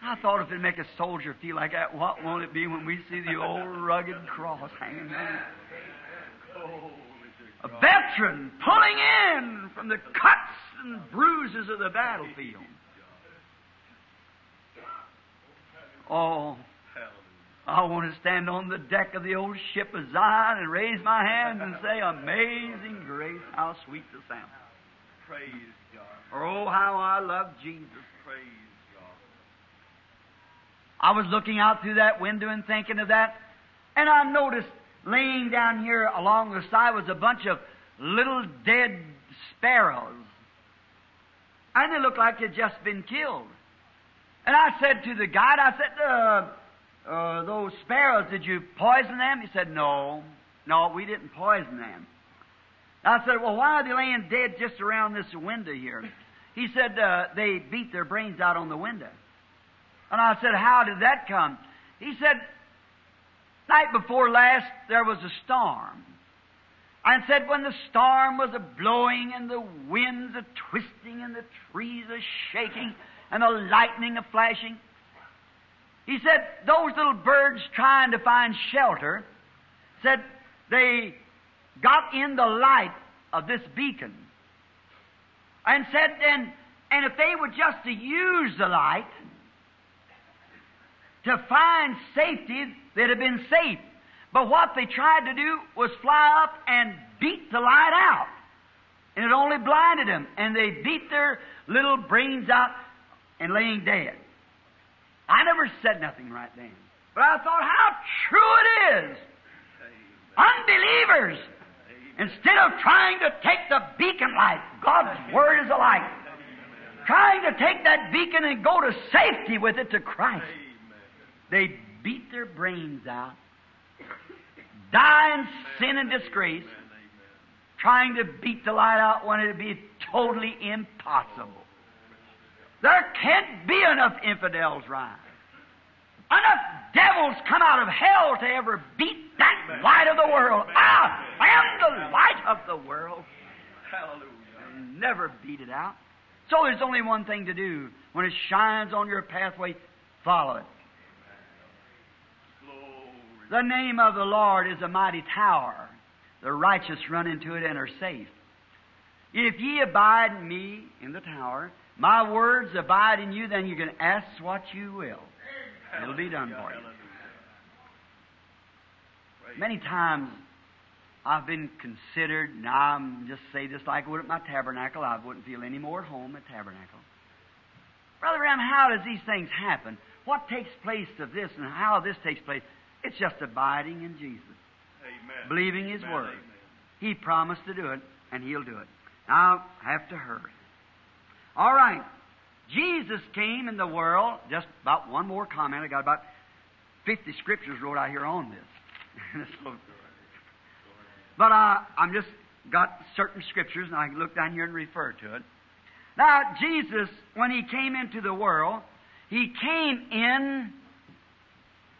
I thought if it'd make a soldier feel like that, what won't it be when we see the old [laughs] rugged cross hanging there? A veteran pulling in from the cuts and bruises of the battlefield. Oh, Hallelujah. I want to stand on the deck of the old ship of Zion and raise my hands and say, Amazing grace, how sweet the sound. Praise God. Or, Oh, how I love Jesus. Praise God. I was looking out through that window and thinking of that, and I noticed laying down here along the side was a bunch of little dead sparrows. And they looked like they'd just been killed. And I said to the guide, I said, uh, uh, those sparrows, did you poison them? He said, no. No, we didn't poison them. I said, well, why are they laying dead just around this window here? He said, uh, they beat their brains out on the window. And I said, How did that come? He said, Night before last, there was a storm. And said, When the storm was a blowing, and the winds a twisting, and the trees a shaking, and the lightning a flashing, he said, Those little birds trying to find shelter, said, they got in the light of this beacon. And said, and, and if they were just to use the light, to find safety, they'd have been safe. But what they tried to do was fly up and beat the light out. And it only blinded them. And they beat their little brains out and laying dead. I never said nothing right then. But I thought how true it is. Unbelievers, instead of trying to take the beacon light, God's Word is a light, trying to take that beacon and go to safety with it to Christ. They beat their brains out, die in sin and disgrace, trying to beat the light out when it'd be totally impossible. There can't be enough infidels rise. Enough devils come out of hell to ever beat that light of the world. I am the light of the world. Hallelujah. Never beat it out. So there's only one thing to do. When it shines on your pathway, follow it. The name of the Lord is a mighty tower. The righteous run into it and are safe. If ye abide in me in the tower, my words abide in you, then you can ask what you will. It'll be done for you. Many times I've been considered, and I'm just say this like I would at my tabernacle, I wouldn't feel any more at home at tabernacle. Brother Ram, how does these things happen? What takes place of this and how this takes place? It's just abiding in Jesus. Amen. Believing His Amen, Word. amen. He promised to do it, and He'll do it. Now, I have to hurry. All right. Jesus came in the world. Just about one more comment. I got about 50 scriptures wrote out here on this. [laughs] But uh, I'm just got certain scriptures, and I can look down here and refer to it. Now, Jesus, when He came into the world, He came in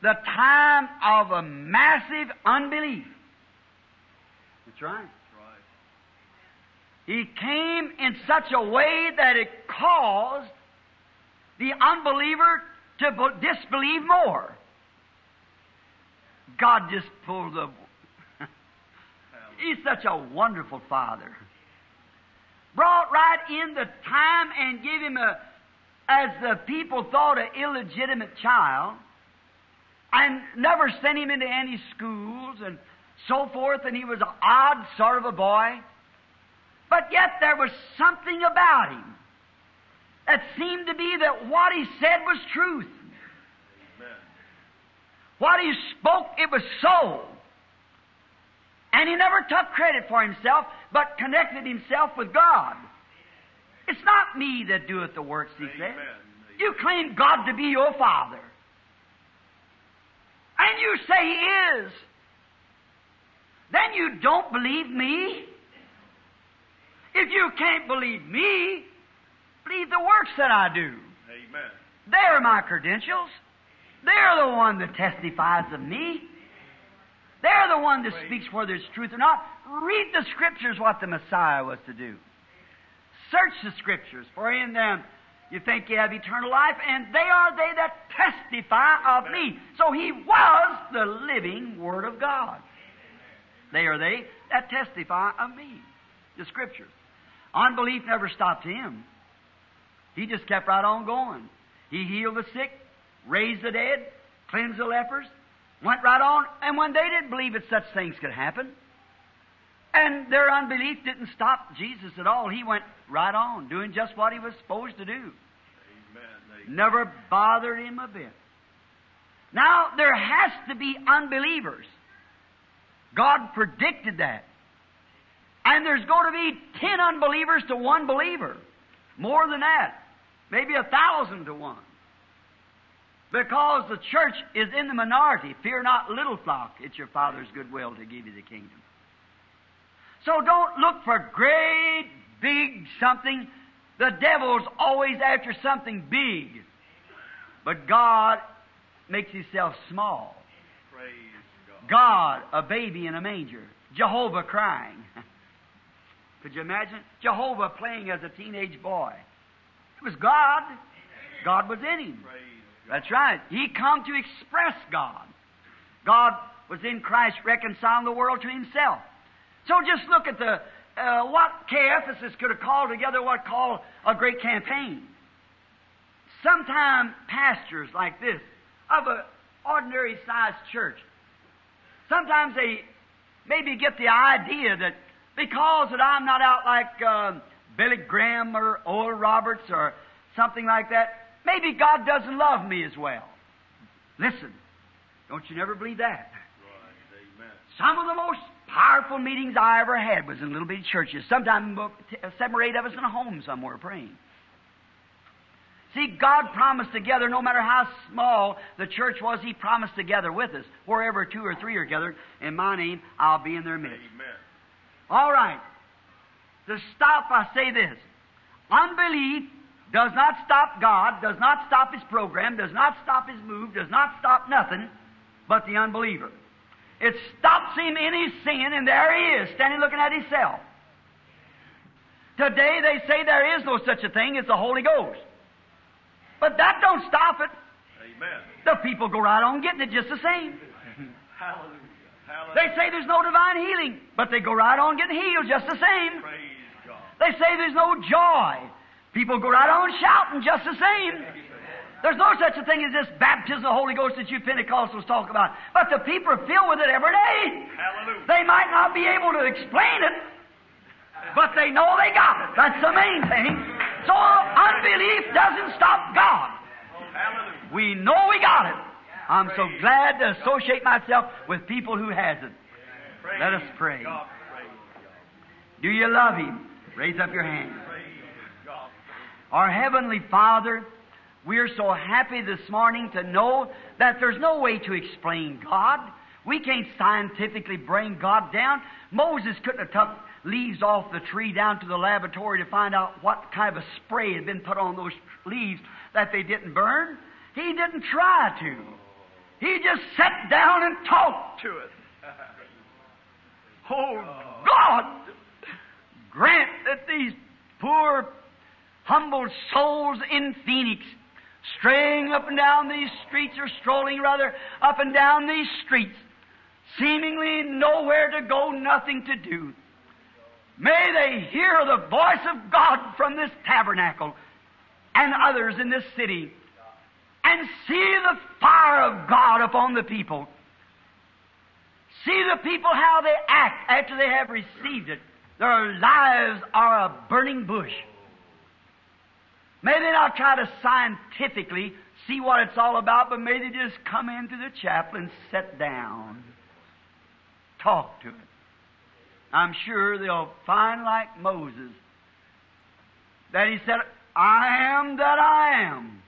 the time of a massive unbelief. That's right. He came in such a way that it caused the unbeliever to disbelieve more. God just pulled the. [laughs] He's such a wonderful Father. Brought right in the time and gave him a, as the people thought, an illegitimate child, and never sent him into any schools and so forth, and he was an odd sort of a boy. But yet there was something about him that seemed to be that what he said was truth. Amen. What he spoke, it was so. And he never took credit for himself, but connected himself with God. It's not me that doeth the works, he said. You claim God to be your Father. And you say He is. Then you don't believe me. If you can't believe me, believe the works that I do. Amen. They're my credentials. They're the one that testifies of me. They're the one that speaks whether it's truth or not. Read the scriptures what the Messiah was to do. Search the scriptures, for in them you think you have eternal life, and they are they that testify of me. So he was the living Word of God. They are they that testify of me. The scriptures. Unbelief never stopped him. He just kept right on going. He healed the sick, raised the dead, cleansed the lepers, went right on. And when they didn't believe that such things could happen, and their unbelief didn't stop Jesus at all, he went right on, doing just what he was supposed to do. Amen. Amen. Never bothered him a bit. Now, there has to be unbelievers. God predicted that. And there's going to be ten unbelievers to one believer. More than that. Maybe a thousand to one. Because the church is in the minority. Fear not, little flock. It's your Father's goodwill to give you the kingdom. So don't look for great, big something. The devil's always after something big. But God makes himself small. Praise God. God, a baby in a manger. Jehovah crying. [laughs] Could you imagine? Jehovah playing as a teenage boy. It was God. God was in him. That's right. He come to express God. God was in Christ reconciling the world to himself. So just look at the uh, what Caiaphas could have called together what called a great campaign. Sometimes pastors like this of an ordinary sized church, sometimes they maybe get the idea that because that I'm not out like um, Billy Graham or Oral Roberts or something like that, maybe God doesn't love me as well. Listen, don't you never believe that. Right. Some of the most powerful meetings I ever had was in little bitty churches. Sometimes t- seven or eight of us in a home somewhere praying. See, God promised together, no matter how small the church was, He promised together with us. Wherever two or three are gathered in my name, I'll be in their midst. Amen. All right. To stop, I say this. Unbelief does not stop God, does not stop His program, does not stop His move, does not stop nothing but the unbeliever. It stops him in his sin, and there he is, standing looking at himself. Today they say there is no such a thing as the Holy Ghost. But that don't stop it. Amen. The people go right on getting it just the same. [laughs] Hallelujah. They say there's no divine healing, but they go right on getting healed just the same. They say there's no joy. People go right on shouting just the same. There's no such a thing as this baptism of the Holy Ghost that you Pentecostals talk about. But the people are filled with it every day. Hallelujah. They might not be able to explain it, but they know they got it. That's the main thing. So unbelief doesn't stop God. Hallelujah. We know we got it. I'm so glad to associate myself with people who hasn't. Let us pray. Do you love Him? Raise up your hand. Our Heavenly Father, we are so happy this morning to know that there's no way to explain God. We can't scientifically bring God down. Moses couldn't have took leaves off the tree down to the laboratory to find out what kind of a spray had been put on those leaves that they didn't burn. He didn't try to. He just sat down and talked to it. Oh, God, grant that these poor, humble souls in Phoenix, straying up and down these streets, or strolling rather up and down these streets, seemingly nowhere to go, nothing to do. May they hear the voice of God from this tabernacle and others in this city and see the fire of God upon the people. See the people how they act after they have received it. Their lives are a burning bush. May they not try to scientifically see what it's all about, but may they just come into the chapel and sit down. Talk to it. I'm sure they'll find like Moses that he said, I am that I am.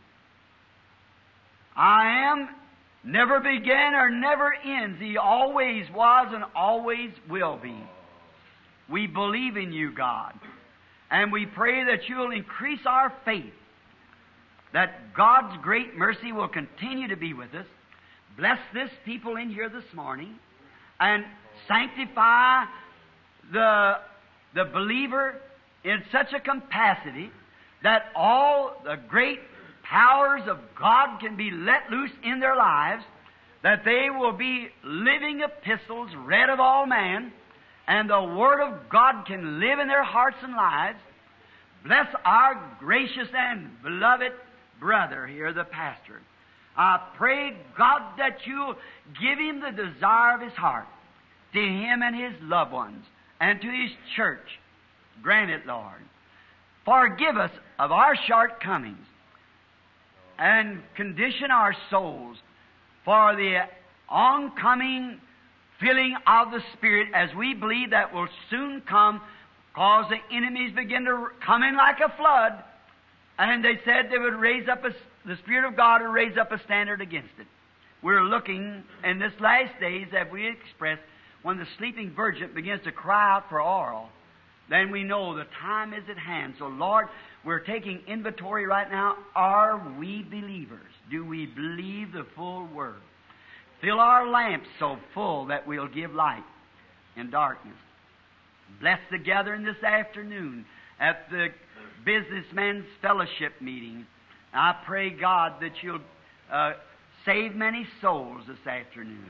I am never began or never ends. He always was and always will be. We believe in you, God. And we pray that you'll increase our faith, that God's great mercy will continue to be with us. Bless this people in here this morning and sanctify the, the believer in such a capacity that all the great powers of God can be let loose in their lives, that they will be living epistles read of all men, and the Word of God can live in their hearts and lives. Bless our gracious and beloved brother here, the pastor. I pray, God, that you'll give him the desire of his heart to him and his loved ones and to his church. Grant it, Lord. Forgive us of our shortcomings and condition our souls for the oncoming filling of the Spirit as we believe that will soon come cause the enemies begin to come in like a flood. And they said they would raise up a, the Spirit of God would raise up a standard against it. We're looking in this last days, as we expressed, when the sleeping virgin begins to cry out for oil, then we know the time is at hand. So, Lord, we're taking inventory right now. Are we believers? Do we believe the full word? Fill our lamps so full that we'll give light in darkness. Bless the gathering this afternoon at the businessmen's fellowship meeting. I pray, God, that you'll uh, save many souls this afternoon.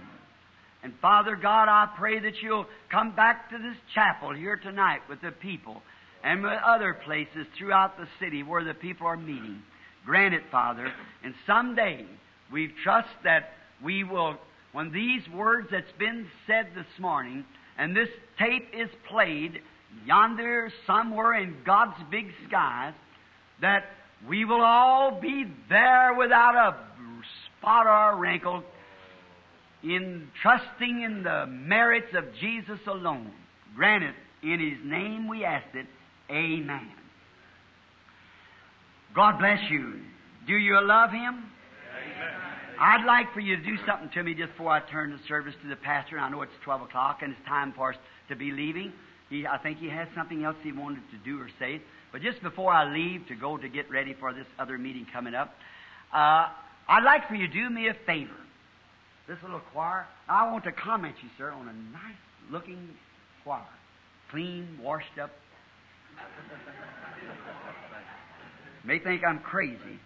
And Father God, I pray that you'll come back to this chapel here tonight with the people and with other places throughout the city where the people are meeting. Grant it, Father. And someday we trust that we will, when these words that's been said this morning, and this tape is played yonder somewhere in God's big skies, that we will all be there without a spot or a wrinkle in trusting in the merits of Jesus alone. Grant it in His name we ask it. Amen. God bless you. Do you love Him? I'd like for you to do something to me just before I turn the service to the pastor. I know it's 12 o'clock and it's time for us to be leaving. He, I think he has something else he wanted to do or say. But just before I leave to go to get ready for this other meeting coming up, uh, I'd like for you to do me a favor. This little choir, I want to comment you, sir, on a nice looking choir. Clean, washed up. [laughs] May think I'm crazy,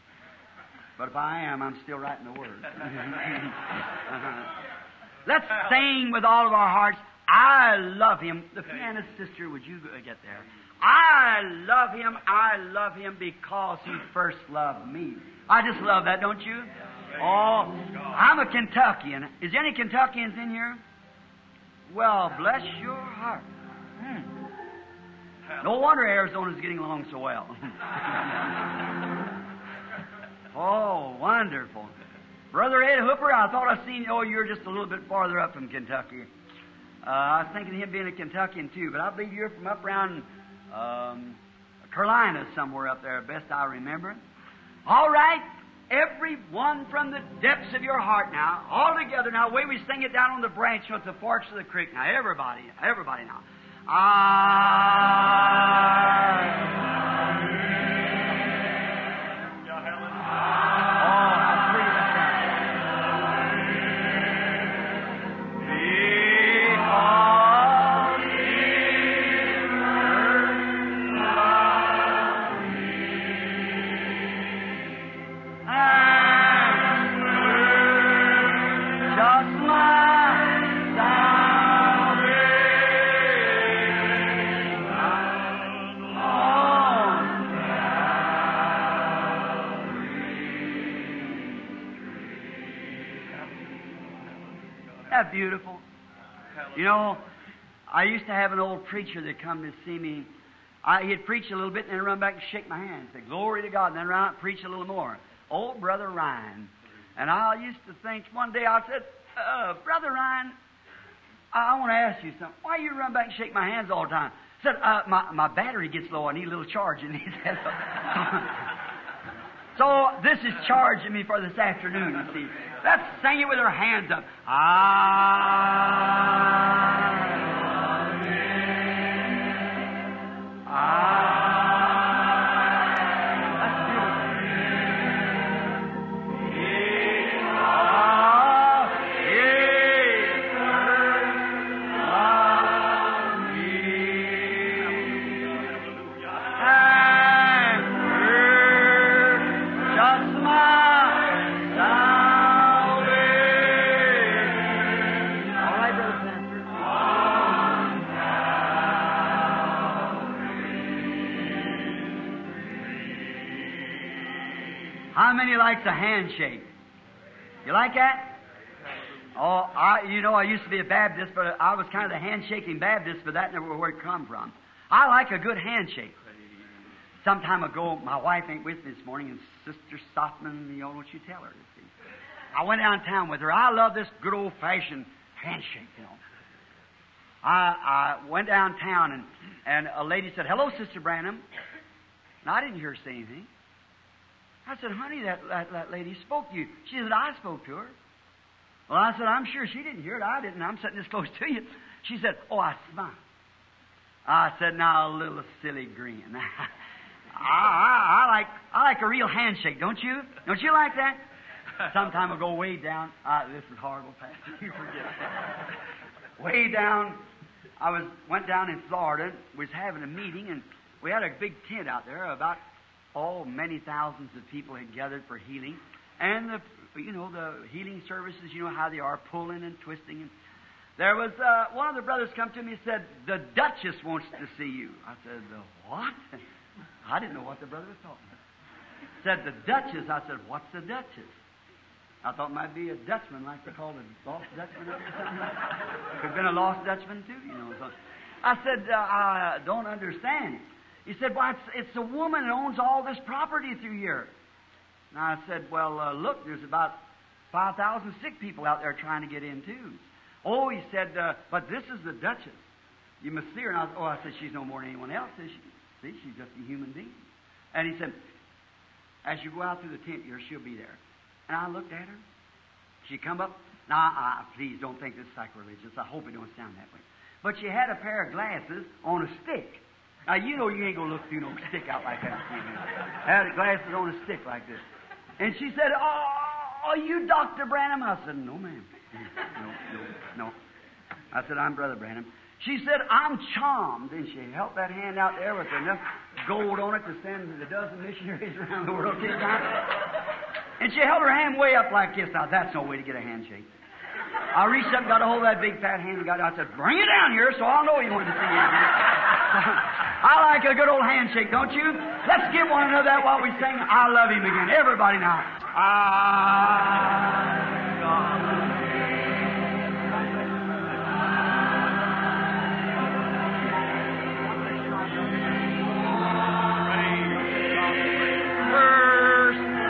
but if I am, I'm still writing the words. uh-huh. [laughs] [laughs] Let's sing with all of our hearts. I love him. The pianist sister, would you get there? I love him. I love him because he first loved me. I just love that, don't you? Oh, I'm a Kentuckian. Is there any Kentuckians in here? Well, bless your heart. No wonder Arizona's getting along so well. [laughs] oh, wonderful. Brother Ed Hooper, I thought I seen you. Oh, you're just a little bit farther up from Kentucky. Uh, I was thinking of him being a Kentuckian too, but I believe you're from up around um, Carolina somewhere up there, best I remember. All right, everyone from the depths of your heart now, all together now, way we sing it down on the branch at the forks of the creek. Now, everybody, everybody now. Just beautiful. You know, I used to have an old preacher that come to see me. I, he'd preach a little bit and then run back and shake my hand, say glory to God, and then run out and preach a little more. Old brother Ryan, and I used to think one day I said, uh, brother Ryan, I, want to ask you something. Why you run back and shake my hands all the time? I said, uh, my my battery gets low. I need a little charging. He [laughs] said. So this is charging me for this afternoon, you see. Let's sing it with our hands up. I, Just Likes a handshake? You like that? Oh, I, you know, I used to be a Baptist, but I was kind of the handshaking Baptist, but that never where it come from. I like a good handshake. Some time ago, my wife ain't with me this morning, and Sister Sothmann, you know what you tell her. See. I went downtown with her. I love this good old fashioned handshake, you know. I, I went downtown, and, and a lady said, Hello, Sister Branham. And I didn't hear her say anything. I said, Honey, that, that, that lady spoke to you. She said, I spoke to her. Well, I said, I'm sure she didn't hear it. I didn't. I'm sitting this close [laughs] to you. She said, Oh, I smiled. I said, Now, a little silly grin. [laughs] I, I, I like I like a real handshake, don't you? Don't you like that? Some time ago, way down. Uh, this is horrible, Pastor. [laughs] You forget. way down, I was went down in Florida. Was having a meeting, and we had a big tent out there. About oh, many thousands of people had gathered for healing, and the you know the healing services. You know how they are, pulling and twisting. And there was uh, one of the brothers come to me and said, "The Duchess wants to see you." I said, "The what?" [laughs] I didn't know what the brother was talking about. Said the Duchess. I said, "What's the Duchess?" I thought it might be a Dutchman, like they call the lost Dutchman or [laughs] something. Could have been a lost Dutchman too, you know. So I said, uh, "I don't understand." He said, "Well, it's, it's a woman that owns all this property through here." And I said, "Well, uh, look, there's about five thousand sick people out there trying to get in too." Oh, he said, uh, "But this is the Duchess. You must see her." And I, oh, I said, "She's no more than anyone else, is she? See, she's just a human being." And he said, "As you go out through the tent here, she'll be there." And I looked at her. She come up. Now, uh, please don't think this is sacrilegious. I hope it don't sound that way. but she had a pair of glasses on a stick. Now, you know you ain't going to look through no stick out like that. I Had glasses on a stick like this. And she said, Oh, are you Dr. Branham? I said, No, ma'am. No, no, no. I said, I'm Brother Branham. She said, I'm charmed. And she held that hand out there with enough gold on it to send a dozen missionaries [laughs] around the world. And she held her hand way up like this. Now, that's no way to get a handshake. I reached up and got a hold of that big fat hand and got it. I said, Bring it down here so I'll know you want to see it. [laughs] I like a good old handshake, don't you? Let's give one another that while we sing I Love Him again. Everybody now. I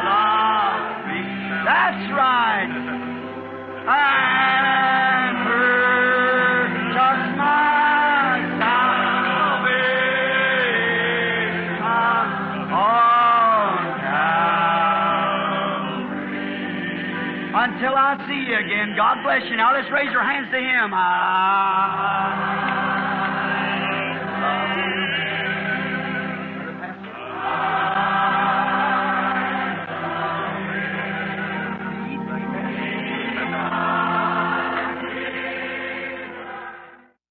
love. That's right. And Calvary. Until I see you again, God bless you. Now let's raise our hands to Him. I